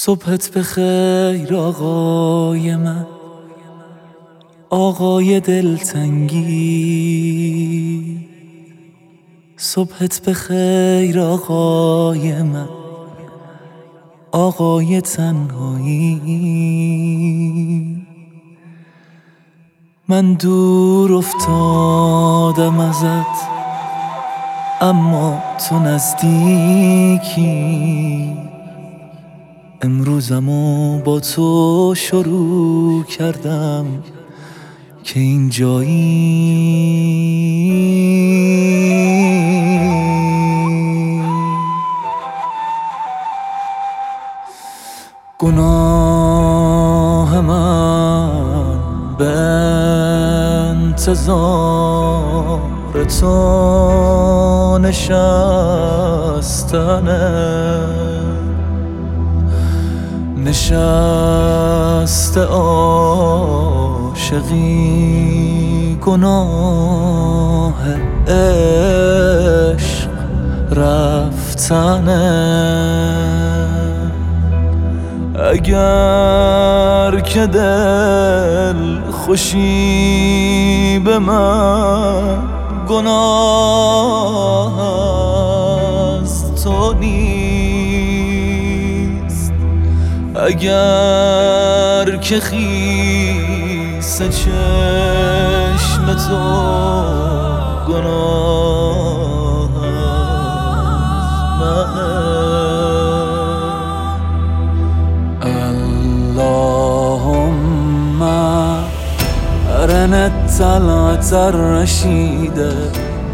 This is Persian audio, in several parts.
صبحت به خیر آقای من. آقای دلتنگی. صبحت به خیر آقای من. آقای تنهایی. من دور افتادم ازت اما تو نزدیکی. امروزمو با تو شروع کردم که اینجایی. گناه من به انتظار تو نشستنه. نشست عاشقی گناه عشق رفتنه اگر که دل خوشی به من گناه اگر که خیس چشم تو گناه اللهم ارن طلعت الرشیده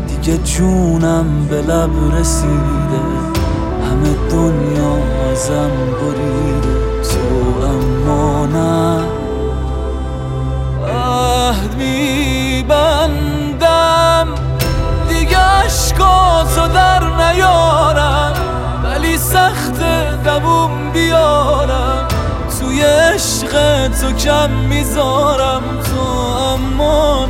دیگه جونم به لب رسیده. سخت دووم بیارم. توی عشق تو کم می‌ذارم. تو اما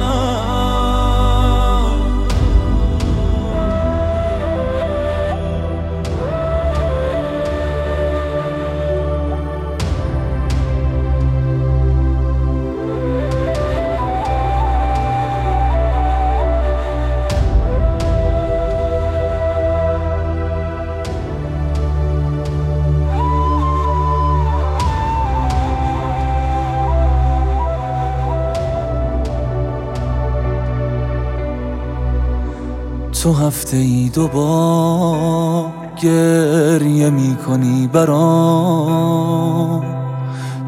تو هفته ای دوبار گریه می کنی برام.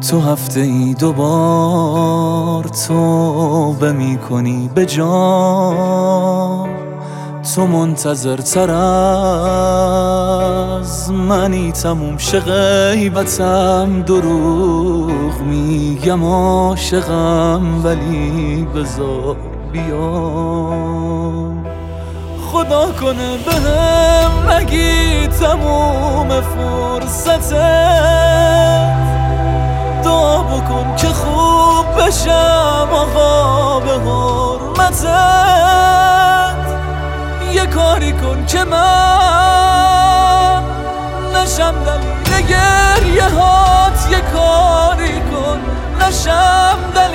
تو هفته ای دوبار تو می کنی به تو منتظر تر از منی تموم شه غیبتم دروغ میگم عاشقم ولی بذار بیام. خدا کنه به هم نگی تموم فرصتت. دعا بکن که خوب بشم آقا به حرمتت. یه کاری کن که من نشم دلیل گریه هات یه کاری کن نشم دلیل